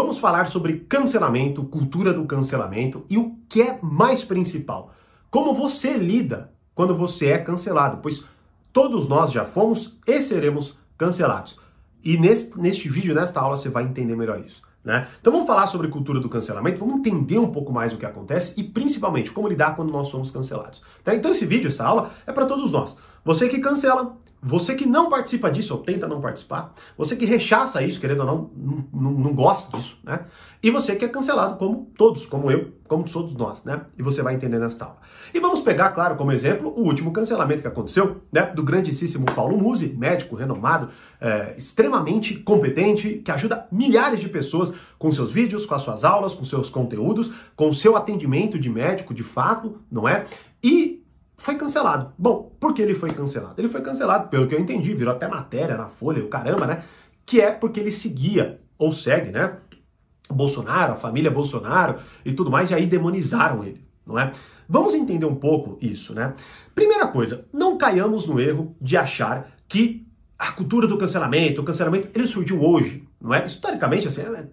Vamos falar sobre cancelamento, cultura do cancelamento e o que é mais principal, como você lida quando você é cancelado, pois todos nós já fomos e seremos cancelados. E neste, neste vídeo, nesta aula, você vai entender melhor isso. Né? Então vamos falar sobre cultura do cancelamento, vamos entender um pouco mais o que acontece e principalmente como lidar quando nós somos cancelados. Tá? Então esse vídeo, essa aula, é para todos nós. Você que cancela, você que não participa disso ou tenta não participar, você que rechaça isso, querendo ou não, não, não gosta disso, né? E você que é cancelado, como todos, como eu, como todos nós, né? E você vai entender nesta aula. E vamos pegar, claro, como exemplo, o último cancelamento que aconteceu, né? Do grandíssimo Paulo Musi, médico renomado, é, extremamente competente, que ajuda milhares de pessoas com seus vídeos, com as suas aulas, com seus conteúdos, com seu atendimento de médico de fato, não é? E foi cancelado. Bom, por que ele foi cancelado? Ele foi cancelado, pelo que eu entendi, virou até matéria na Folha, o caramba, né? Que é porque ele seguia, ou segue, né? Bolsonaro, a família Bolsonaro e tudo mais, e aí demonizaram ele, não é? Vamos entender um pouco isso, né? Primeira coisa, não caiamos no erro de achar que a cultura do cancelamento, o cancelamento, ele surgiu hoje, não é? Historicamente, assim, é,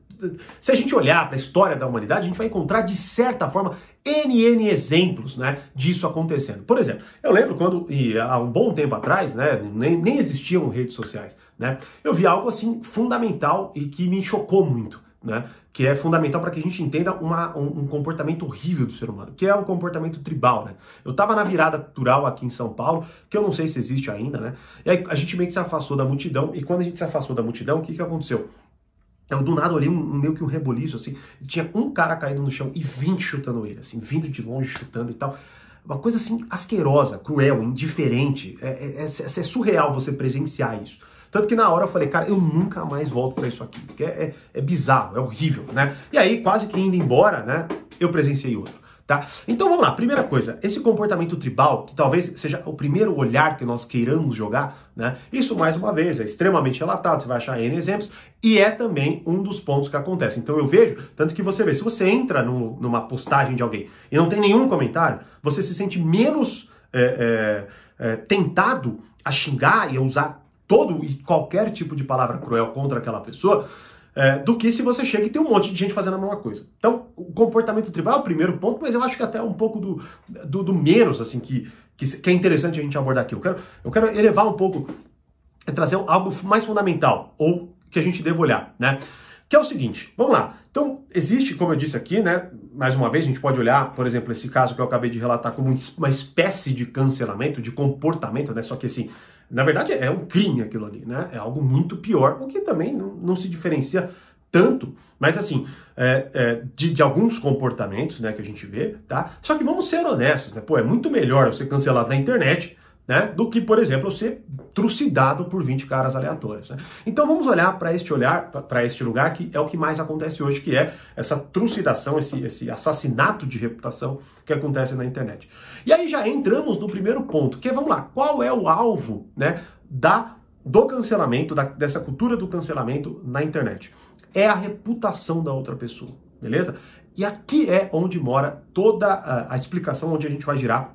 se a gente olhar para a história da humanidade, a gente vai encontrar, de certa forma, N, exemplos né, disso acontecendo. Por exemplo, eu lembro quando, e há um bom tempo atrás, né, nem, nem existiam redes sociais, né, eu vi algo assim fundamental e que me chocou muito. Né, que é fundamental para que a gente entenda uma, um, um, comportamento horrível do ser humano, que é o comportamento tribal, né? Eu estava na virada cultural aqui em São Paulo, que eu não sei se existe ainda, né? E aí a gente meio que se afastou da multidão, e quando a gente se afastou da multidão, o que, que aconteceu? Eu do nada olhei um, meio que um reboliço, assim, tinha um cara caído no chão e 20 chutando ele, assim, vindo de longe, chutando e tal. Uma coisa assim, asquerosa, cruel, indiferente. É, é, é, é, é surreal você presenciar isso. Tanto que na hora eu falei, cara, eu nunca mais volto para isso aqui, porque é, é, é bizarro, é horrível, né? E aí, quase que indo embora, né, eu presenciei outro. Tá? Então vamos lá, primeira coisa, esse comportamento tribal, que talvez seja o primeiro olhar que nós queiramos jogar, né? Isso, mais uma vez, é extremamente relatado, você vai achar N exemplos, e é também um dos pontos que acontece. Então eu vejo, tanto que você vê, se você entra no, numa postagem de alguém e não tem nenhum comentário, você se sente menos é, é, é, tentado a xingar e a usar todo e qualquer tipo de palavra cruel contra aquela pessoa, é, do que se você chega e tem um monte de gente fazendo a mesma coisa. Então, o comportamento tribal é o primeiro ponto, mas eu acho que até um pouco do, do, do menos, assim, que, que, que, é interessante a gente abordar aqui. Eu quero, eu quero elevar um pouco, trazer algo mais fundamental, ou que a gente deva olhar, né? Que é o seguinte, vamos lá. Então, existe, como eu disse aqui, né? Mais uma vez, a gente pode olhar, por exemplo, esse caso que eu acabei de relatar como uma espécie de cancelamento, de comportamento, né? Só que assim, na verdade, é um crime aquilo ali, né? É algo muito pior, o que também não, não se diferencia tanto, mas assim, é, é, de, de, alguns comportamentos, né, que a gente vê, tá? Só que vamos ser honestos, né? Pô, é muito melhor você cancelar na internet né? Do que, por exemplo, ser trucidado por 20 caras aleatórios. Né? Então vamos olhar para este olhar, para este lugar que é o que mais acontece hoje, que é essa trucidação, esse, esse assassinato de reputação que acontece na internet. E aí já entramos no primeiro ponto, que é, vamos lá, qual é o alvo né, da, do cancelamento, da, dessa cultura do cancelamento na internet? É a reputação da outra pessoa, beleza? E aqui é onde mora toda a, a explicação, onde a gente vai girar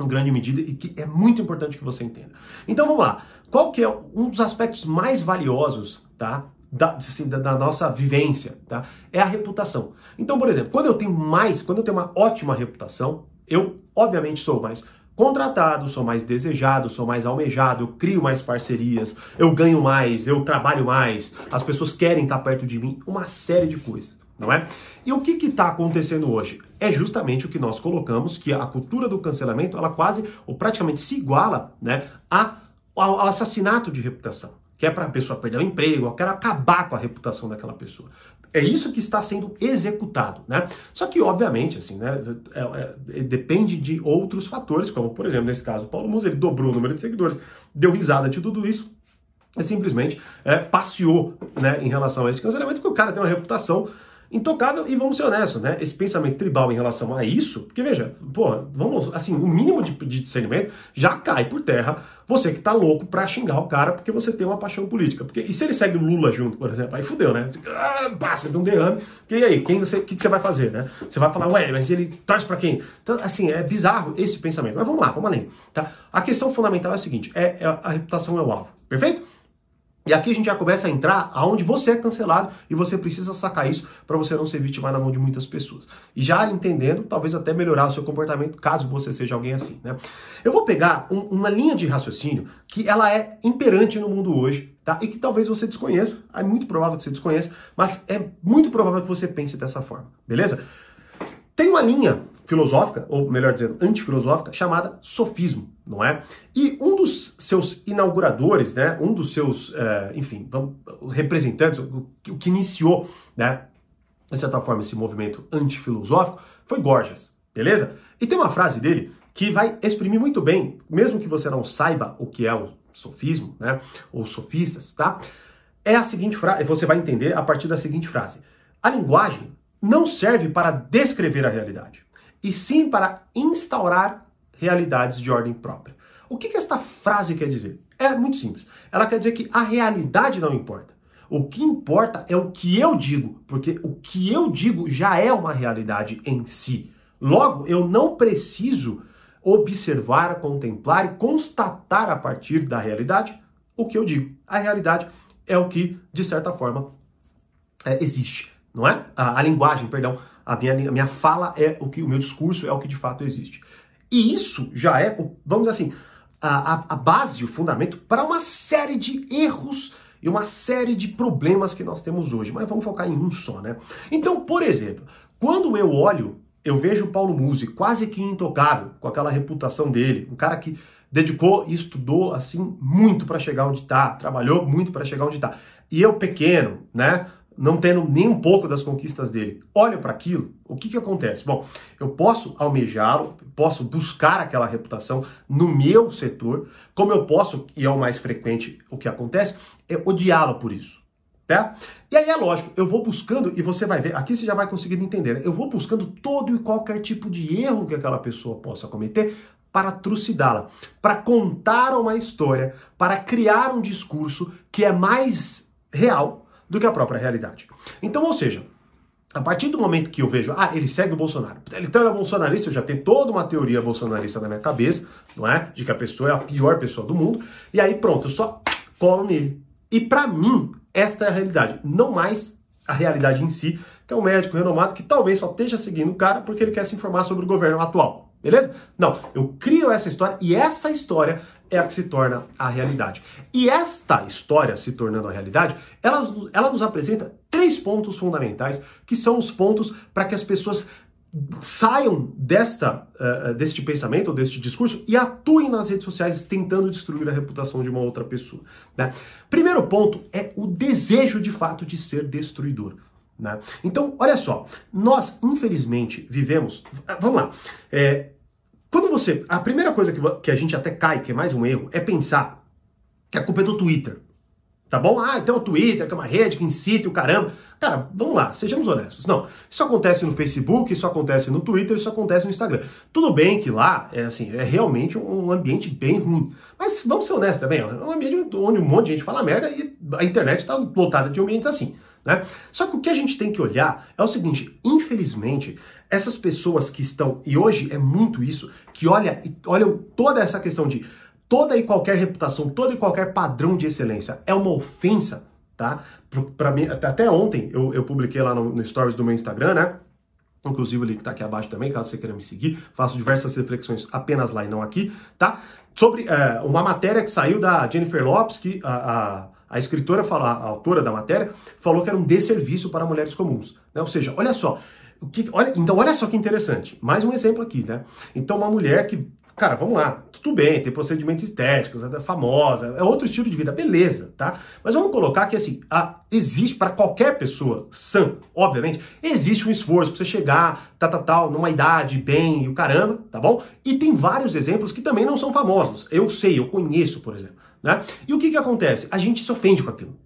em grande medida e que é muito importante que você entenda. Então vamos lá. Qual que é um dos aspectos mais valiosos, tá? Da, assim, da, da, nossa vivência, tá? É a reputação. Então, por exemplo, quando eu tenho mais, quando eu tenho uma ótima reputação, eu obviamente sou mais contratado, sou mais desejado, sou mais almejado, eu crio mais parcerias, eu ganho mais, eu trabalho mais, as pessoas querem estar perto de mim, uma série de coisas não é? E o que está acontecendo hoje? É justamente o que nós colocamos, que a cultura do cancelamento, ela quase ou praticamente se iguala né, a, ao, assassinato de reputação. Que é para a pessoa perder o emprego, quer acabar com a reputação daquela pessoa. É isso que está sendo executado, né? Só que, obviamente, assim, né, é, é, depende de outros fatores, como, por exemplo, nesse caso, o Paulo Musa, ele dobrou o número de seguidores, deu risada de tudo isso, e simplesmente é, passeou né, em relação a esse cancelamento, porque o cara tem uma reputação intocável e vamos ser honestos, né? Esse pensamento tribal em relação a isso, porque veja, porra, vamos, assim, o mínimo de, de discernimento já cai por terra você que tá louco pra xingar o cara porque você tem uma paixão política. Porque, e se ele segue o Lula junto, por exemplo, aí fudeu, né? Ah, passa, dá um derrame, e aí, quem você, que, que você vai fazer, né? Você vai falar, ué, mas ele torce pra quem? Então, assim, é bizarro esse pensamento. Mas vamos lá, vamos além, tá? A questão fundamental é a seguinte, é, é a reputação é o alvo, perfeito? E aqui a gente já começa a entrar aonde você é cancelado e você precisa sacar isso para você não ser vítima na mão de muitas pessoas. E já entendendo, talvez até melhorar o seu comportamento caso você seja alguém assim, né? Eu vou pegar um, uma linha de raciocínio que ela é imperante no mundo hoje, tá? E que talvez você desconheça, é muito provável que você desconheça, mas é muito provável que você pense dessa forma, beleza? Tem uma linha filosófica, ou melhor dizendo, antifilosófica, chamada sofismo, não é? E um dos seus inauguradores, né, um dos seus, é, enfim, representantes, o que iniciou, né, de certa forma, esse movimento antifilosófico, foi Gorgias, beleza? E tem uma frase dele que vai exprimir muito bem, mesmo que você não saiba o que é o sofismo, né, ou sofistas, tá? É a seguinte frase, você vai entender a partir da seguinte frase. A linguagem não serve para descrever a realidade e sim para instaurar realidades de ordem própria. O que, que esta frase quer dizer? É muito simples. Ela quer dizer que a realidade não importa. O que importa é o que eu digo, porque o que eu digo já é uma realidade em si. Logo, eu não preciso observar, contemplar e constatar a partir da realidade o que eu digo. A realidade é o que, de certa forma, é, existe, não é? A, a linguagem, perdão, a minha, a minha fala é o que o meu discurso é o que de fato existe. E isso já é, vamos dizer assim, a, a base, o fundamento para uma série de erros e uma série de problemas que nós temos hoje. Mas vamos focar em um só, né? Então, por exemplo, quando eu olho, eu vejo o Paulo Musi quase que intocável, com aquela reputação dele, um cara que dedicou e estudou assim muito para chegar onde está, trabalhou muito para chegar onde está. E eu pequeno, né? Não tendo nem um pouco das conquistas dele, olha para aquilo, o que, que acontece? Bom, eu posso almejá-lo, posso buscar aquela reputação no meu setor, como eu posso, e é o mais frequente o que acontece, é odiá-lo por isso. Tá? E aí é lógico, eu vou buscando, e você vai ver, aqui você já vai conseguir entender, né? eu vou buscando todo e qualquer tipo de erro que aquela pessoa possa cometer para trucidá-la, para contar uma história, para criar um discurso que é mais real do que a própria realidade. Então, ou seja, a partir do momento que eu vejo, ah, ele segue o Bolsonaro, ele então é bolsonarista, eu já tenho toda uma teoria bolsonarista na minha cabeça, não é? De que a pessoa é a pior pessoa do mundo, e aí pronto, eu só colo nele. E para mim, esta é a realidade, não mais a realidade em si, que é um médico renomado que talvez só esteja seguindo o cara porque ele quer se informar sobre o governo atual. Beleza? Não, eu crio essa história e essa história é a que se torna a realidade. E esta história se tornando a realidade, ela, ela nos apresenta três pontos fundamentais, que são os pontos para que as pessoas saiam desta, uh, deste pensamento ou deste discurso e atuem nas redes sociais tentando destruir a reputação de uma outra pessoa. Né? Primeiro ponto é o desejo de fato de ser destruidor. Né? Então, olha só, nós infelizmente vivemos. Vamos lá. É, quando você. A primeira coisa que, que a gente até cai, que é mais um erro, é pensar que a culpa é do Twitter. Tá bom? Ah, então o Twitter, que é uma rede que incita o caramba. Cara, vamos lá, sejamos honestos. Não, isso acontece no Facebook, isso acontece no Twitter, isso acontece no Instagram. Tudo bem que lá é assim, é realmente um ambiente bem ruim. Mas vamos ser honestos também, é um ambiente onde um monte de gente fala merda e a internet está lotada de ambientes assim. Né? Só que o que a gente tem que olhar é o seguinte: infelizmente, essas pessoas que estão, e hoje é muito isso, que olha, olham toda essa questão de toda e qualquer reputação, todo e qualquer padrão de excelência é uma ofensa, tá? Para mim, até ontem eu, eu publiquei lá no, no stories do meu Instagram, né? Inclusive o link tá aqui abaixo também, caso você queira me seguir. Faço diversas reflexões apenas lá e não aqui, tá? Sobre é, uma matéria que saiu da Jennifer Lopes, que a, a, a escritora, fala, a autora da matéria, falou que era um desserviço para mulheres comuns. Né? Ou seja, olha só, o que, olha, então olha só que interessante. Mais um exemplo aqui, né? Então uma mulher que Cara, vamos lá, tudo bem, tem procedimentos estéticos, é famosa, é outro estilo de vida, beleza, tá? Mas vamos colocar que assim, a, existe para qualquer pessoa sã, obviamente, existe um esforço para você chegar, tal, tal, tal, numa idade bem e o caramba, tá bom? E tem vários exemplos que também não são famosos. Eu sei, eu conheço, por exemplo, né? E o que que acontece? A gente se ofende com aquilo.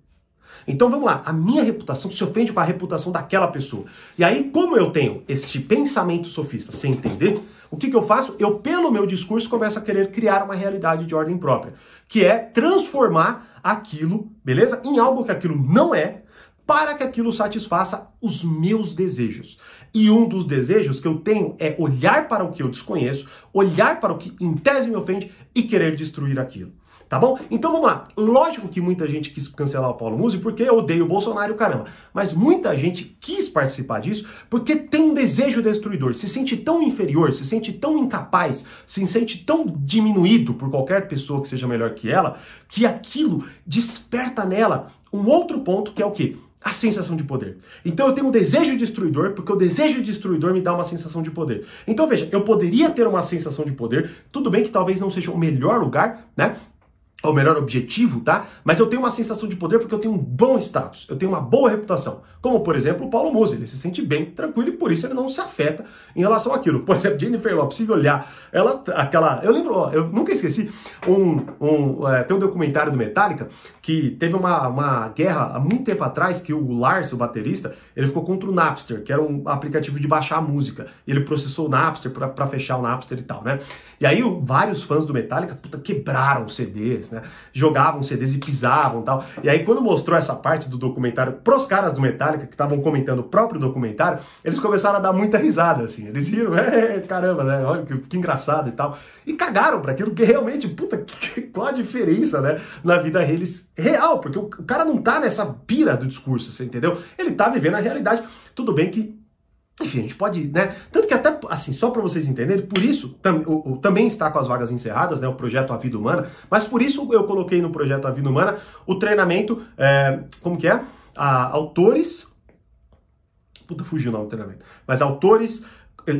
Então vamos lá, a minha reputação se ofende com a reputação daquela pessoa. E aí, como eu tenho este pensamento sofista sem entender, o que, que eu faço? Eu, pelo meu discurso, começo a querer criar uma realidade de ordem própria, que é transformar aquilo, beleza? Em algo que aquilo não é, para que aquilo satisfaça os meus desejos. E um dos desejos que eu tenho é olhar para o que eu desconheço, olhar para o que em tese me ofende e querer destruir aquilo. Tá bom? Então vamos lá. Lógico que muita gente quis cancelar o Paulo Musi porque odeia o Bolsonaro, caramba. Mas muita gente quis participar disso porque tem um desejo destruidor, se sente tão inferior, se sente tão incapaz, se sente tão diminuído por qualquer pessoa que seja melhor que ela, que aquilo desperta nela um outro ponto que é o quê? a sensação de poder. Então eu tenho um desejo destruidor, porque o desejo destruidor me dá uma sensação de poder. Então veja, eu poderia ter uma sensação de poder, tudo bem que talvez não seja o melhor lugar, né? O melhor objetivo, tá? Mas eu tenho uma sensação de poder porque eu tenho um bom status, eu tenho uma boa reputação. Como, por exemplo, o Paulo Musi, ele se sente bem, tranquilo e por isso ele não se afeta em relação àquilo. Por exemplo, Jennifer Lopes, se olhar, ela, aquela, eu lembro, eu nunca esqueci, um, um, é, tem um documentário do Metallica que teve uma, uma guerra há muito tempo atrás que o Lars, o baterista, ele ficou contra o Napster, que era um aplicativo de baixar a música. Ele processou o Napster para fechar o Napster e tal, né? E aí vários fãs do Metallica, puta, quebraram CDs, né? Jogavam CDs e pisavam tal. E aí, quando mostrou essa parte do documentário pros caras do Metallica, que estavam comentando o próprio documentário, eles começaram a dar muita risada, assim. Eles riram, é, caramba, né? Olha que, que engraçado e tal. E cagaram para aquilo, que realmente, puta, que, qual a diferença, né? Na vida deles real, porque o, o cara não tá nessa pira do discurso, você entendeu? Ele tá vivendo a realidade. Tudo bem que enfim, a gente pode, né? Tanto que até, assim, só para vocês entenderem, por isso tam, o, o, também está com as vagas encerradas, né? O projeto A Vida Humana, mas por isso eu coloquei no projeto A Vida Humana o treinamento, é, como que é? A, autores. Puta, fugiu o nome do treinamento. Mas autores,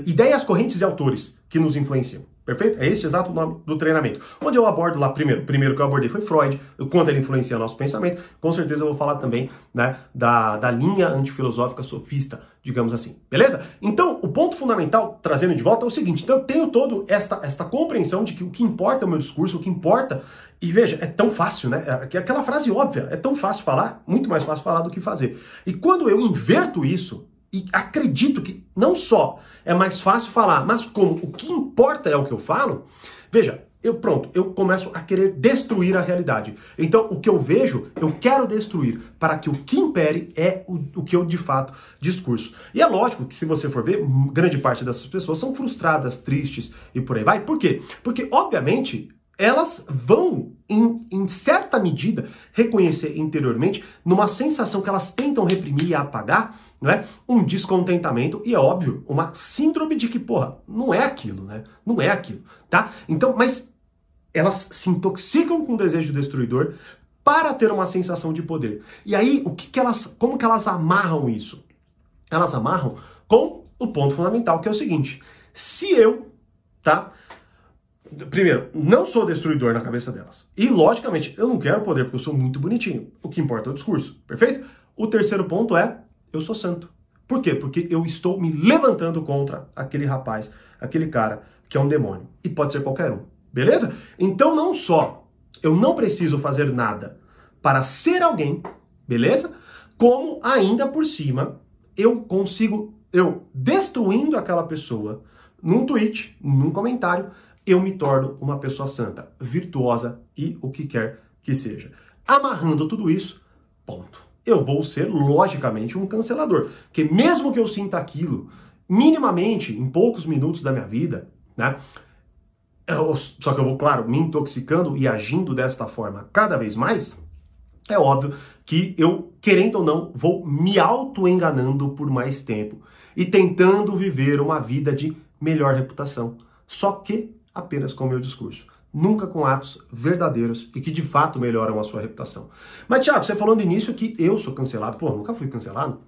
ideias, correntes e autores que nos influenciam. Perfeito? É esse exato nome do treinamento. Onde eu abordo lá primeiro, primeiro que eu abordei foi Freud, o quanto ele influencia nosso pensamento. Com certeza eu vou falar também né, da, da linha antifilosófica sofista, digamos assim. Beleza? Então, o ponto fundamental, trazendo de volta, é o seguinte: então eu tenho todo esta, esta compreensão de que o que importa é o meu discurso, o que importa. E veja, é tão fácil, né? É aquela frase óbvia, é tão fácil falar, muito mais fácil falar do que fazer. E quando eu inverto isso, e acredito que não só é mais fácil falar, mas como o que importa é o que eu falo, veja, eu pronto, eu começo a querer destruir a realidade. Então, o que eu vejo, eu quero destruir para que o que impere é o, o que eu de fato discurso. E é lógico que se você for ver, grande parte dessas pessoas são frustradas, tristes e por aí vai. Por quê? Porque obviamente elas vão, em, em, certa medida, reconhecer interiormente numa sensação que elas tentam reprimir e apagar, né? Um descontentamento e, é óbvio, uma síndrome de que, porra, não é aquilo, né? Não é aquilo, tá? Então, mas elas se intoxicam com o desejo destruidor para ter uma sensação de poder. E aí, o que, que elas, como que elas amarram isso? Elas amarram com o ponto fundamental, que é o seguinte: se eu, tá? Primeiro, não sou destruidor na cabeça delas. E, logicamente, eu não quero poder porque eu sou muito bonitinho. O que importa é o discurso, perfeito? O terceiro ponto é: eu sou santo. Por quê? Porque eu estou me levantando contra aquele rapaz, aquele cara que é um demônio. E pode ser qualquer um. Beleza? Então, não só eu não preciso fazer nada para ser alguém, beleza? Como ainda por cima eu consigo, eu destruindo aquela pessoa num tweet, num comentário, eu me torno uma pessoa santa, virtuosa e o que quer que seja. Amarrando tudo isso, ponto. Eu vou ser, logicamente, um cancelador. Porque mesmo que eu sinta aquilo, minimamente, em poucos minutos da minha vida, né? Eu, só que eu vou, claro, me intoxicando e agindo desta forma cada vez mais, é óbvio que eu, querendo ou não, vou me auto-enganando por mais tempo e tentando viver uma vida de melhor reputação. Só que apenas com o meu discurso. Nunca com atos verdadeiros e que de fato melhoram a sua reputação. Mas, Tiago, você falou no início que eu sou cancelado. Pô, nunca fui cancelado.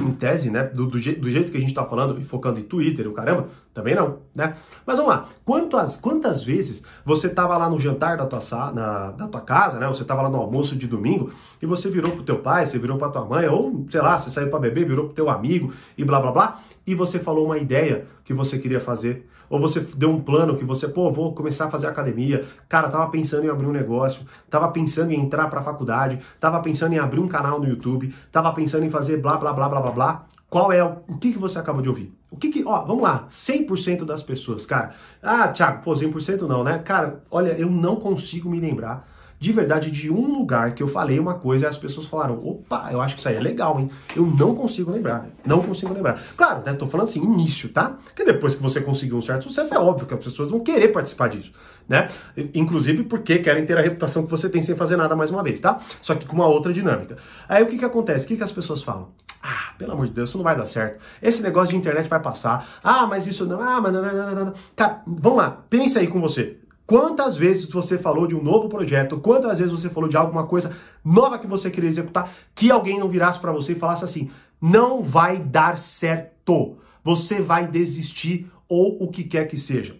Em tese, né? Do, do, je, do jeito que a gente tá falando e focando em Twitter, o caramba, também não, né? Mas vamos lá. Quantas, quantas vezes você tava lá no jantar da tua, na, da tua casa, né? Você tava lá no almoço de domingo e você virou pro teu pai, você virou pra tua mãe, ou sei lá, você saiu para beber, virou pro teu amigo e blá blá blá, e você falou uma ideia que você queria fazer ou você deu um plano que você, pô, vou começar a fazer academia. Cara, tava pensando em abrir um negócio, tava pensando em entrar pra faculdade, tava pensando em abrir um canal no YouTube, tava pensando em fazer blá blá blá blá blá blá. Qual é o, o que, que você acabou de ouvir? O que que, ó, vamos lá, 100% das pessoas, cara. Ah, Thiago, pô, 100% não, né? Cara, olha, eu não consigo me lembrar de verdade de um lugar que eu falei uma coisa e as pessoas falaram: opa, eu acho que isso aí é legal, hein? Eu não consigo lembrar, não consigo lembrar. Claro, né? Tô falando assim, início, tá? Porque depois que você conseguiu um certo sucesso, é óbvio que as pessoas vão querer participar disso, né? Inclusive porque querem ter a reputação que você tem sem fazer nada mais uma vez, tá? Só que com uma outra dinâmica. Aí o que que acontece? O que que as pessoas falam? Ah, pelo amor de Deus, isso não vai dar certo. Esse negócio de internet vai passar. Ah, mas isso não. Ah, mas não, não, não, não. Cara, vamos lá, pensa aí com você. Quantas vezes você falou de um novo projeto? Quantas vezes você falou de alguma coisa nova que você queria executar que alguém não virasse para você e falasse assim: não vai dar certo. Você vai desistir ou o que quer que seja.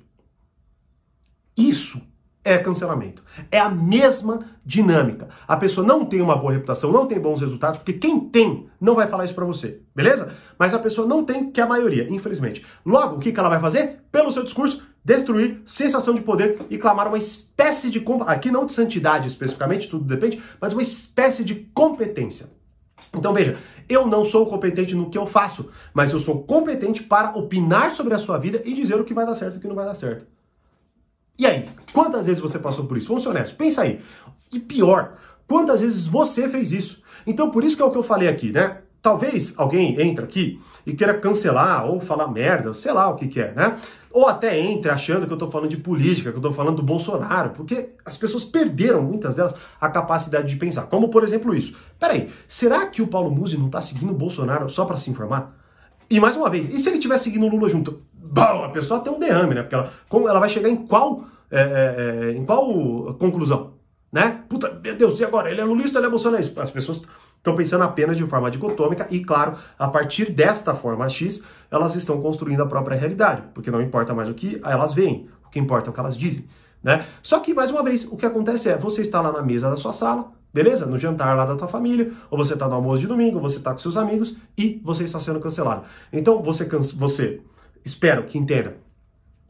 Isso é cancelamento. É a mesma dinâmica. A pessoa não tem uma boa reputação, não tem bons resultados, porque quem tem não vai falar isso para você, beleza? Mas a pessoa não tem, que é a maioria, infelizmente. Logo, o que, que ela vai fazer? Pelo seu discurso, destruir, sensação de poder e clamar uma espécie de, aqui não de santidade especificamente, tudo depende, mas uma espécie de competência. Então veja, eu não sou competente no que eu faço, mas eu sou competente para opinar sobre a sua vida e dizer o que vai dar certo e o que não vai dar certo. E aí, quantas vezes você passou por isso? Vamos ser honestos, pensa aí. E pior, quantas vezes você fez isso? Então, por isso que é o que eu falei aqui, né? Talvez alguém entre aqui e queira cancelar ou falar merda, sei lá o que, que é, né? Ou até entre achando que eu tô falando de política, que eu tô falando do Bolsonaro, porque as pessoas perderam, muitas delas, a capacidade de pensar. Como, por exemplo, isso. Peraí, será que o Paulo Musi não tá seguindo o Bolsonaro só para se informar? E mais uma vez, e se ele estiver seguindo o Lula junto? Bom, a pessoa tem um derrame, né? Porque ela, como ela vai chegar em qual, é, é, é, em qual conclusão? Né? Puta, meu Deus, e agora? Ele é lulista, ele é bolsonarista? As pessoas estão pensando apenas de forma dicotômica e, claro, a partir desta forma X, elas estão construindo a própria realidade, porque não importa mais o que elas veem, o que importa é o que elas dizem. Né? Só que, mais uma vez, o que acontece é, você está lá na mesa da sua sala, beleza? No jantar lá da tua família, ou você está no almoço de domingo, ou você está com seus amigos e você está sendo cancelado. Então, você, você espero que entenda,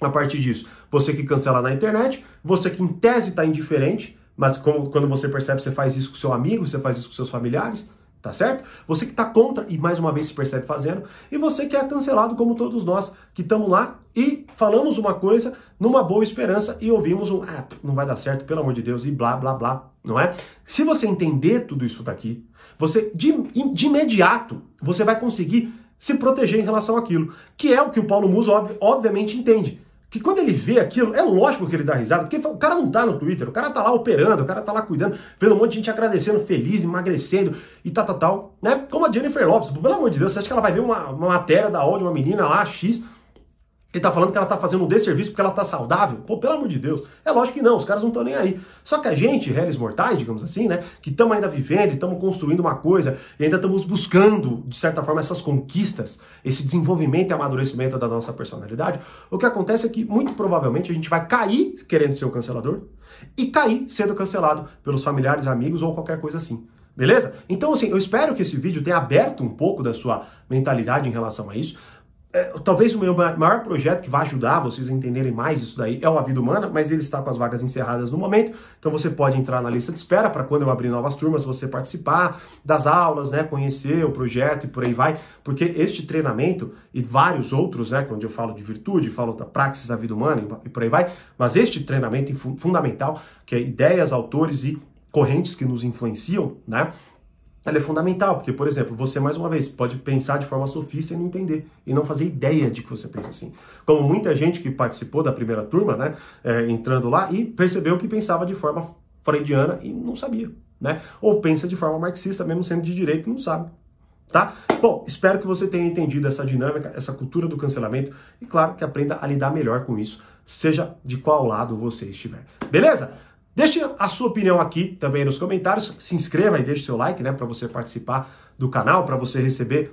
a partir disso, você que cancela na internet, você que em tese está indiferente, mas como, quando você percebe, você faz isso com seu amigo, você faz isso com seus familiares, tá certo? Você que está contra e mais uma vez se percebe fazendo, e você que é cancelado como todos nós que estamos lá e falamos uma coisa numa boa esperança e ouvimos um, ah, não vai dar certo, pelo amor de Deus, e blá, blá, blá, não é? Se você entender tudo isso daqui, você de, de imediato, você vai conseguir se proteger em relação àquilo, que é o que o Paulo Muso ob, obviamente entende. Que quando ele vê aquilo, é lógico que ele dá risada, porque o cara não tá no Twitter, o cara tá lá operando, o cara tá lá cuidando, vendo um monte de gente agradecendo, feliz, emagrecendo e tal, tal, tal, né? Como a Jennifer Lopes, pelo amor de Deus, você acha que ela vai ver uma, uma matéria da de uma menina lá, X, ele tá falando que ela tá fazendo um desserviço porque ela tá saudável? Pô, pelo amor de Deus. É lógico que não, os caras não estão nem aí. Só que a gente, réis mortais, digamos assim, né, que estamos ainda vivendo e estamos construindo uma coisa e ainda estamos buscando, de certa forma, essas conquistas, esse desenvolvimento e amadurecimento da nossa personalidade, o que acontece é que, muito provavelmente, a gente vai cair querendo ser o cancelador e cair sendo cancelado pelos familiares, amigos ou qualquer coisa assim. Beleza? Então, assim, eu espero que esse vídeo tenha aberto um pouco da sua mentalidade em relação a isso. É, talvez o meu maior projeto que vai ajudar vocês a entenderem mais isso daí é o A Vida Humana, mas ele está com as vagas encerradas no momento, então você pode entrar na lista de espera para quando eu abrir novas turmas você participar das aulas, né, conhecer o projeto e por aí vai, porque este treinamento e vários outros, né, onde eu falo de virtude, falo da praxis da vida humana e por aí vai, mas este treinamento fundamental, que é ideias, autores e correntes que nos influenciam, né, ela é fundamental, porque, por exemplo, você, mais uma vez, pode pensar de forma sofista e não entender, e não fazer ideia de que você pensa assim. Como muita gente que participou da primeira turma, né, é, entrando lá e percebeu que pensava de forma freudiana e não sabia, né? Ou pensa de forma marxista, mesmo sendo de direito e não sabe, tá? Bom, espero que você tenha entendido essa dinâmica, essa cultura do cancelamento e, claro, que aprenda a lidar melhor com isso, seja de qual lado você estiver. Beleza? Deixe a sua opinião aqui também nos comentários. Se inscreva e deixe seu like, né, para você participar do canal, para você receber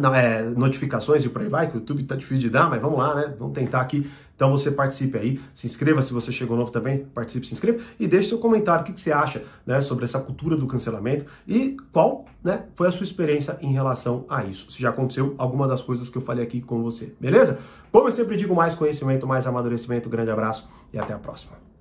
não, é, notificações e por aí vai, que o YouTube tá difícil de dar, mas vamos lá, né? Vamos tentar aqui. Então você participe aí, se inscreva se você chegou novo também, participe, se inscreva e deixe seu comentário, o que, que você acha né, sobre essa cultura do cancelamento e qual né, foi a sua experiência em relação a isso. Se já aconteceu alguma das coisas que eu falei aqui com você, beleza? Como eu sempre digo, mais conhecimento, mais amadurecimento, grande abraço e até a próxima.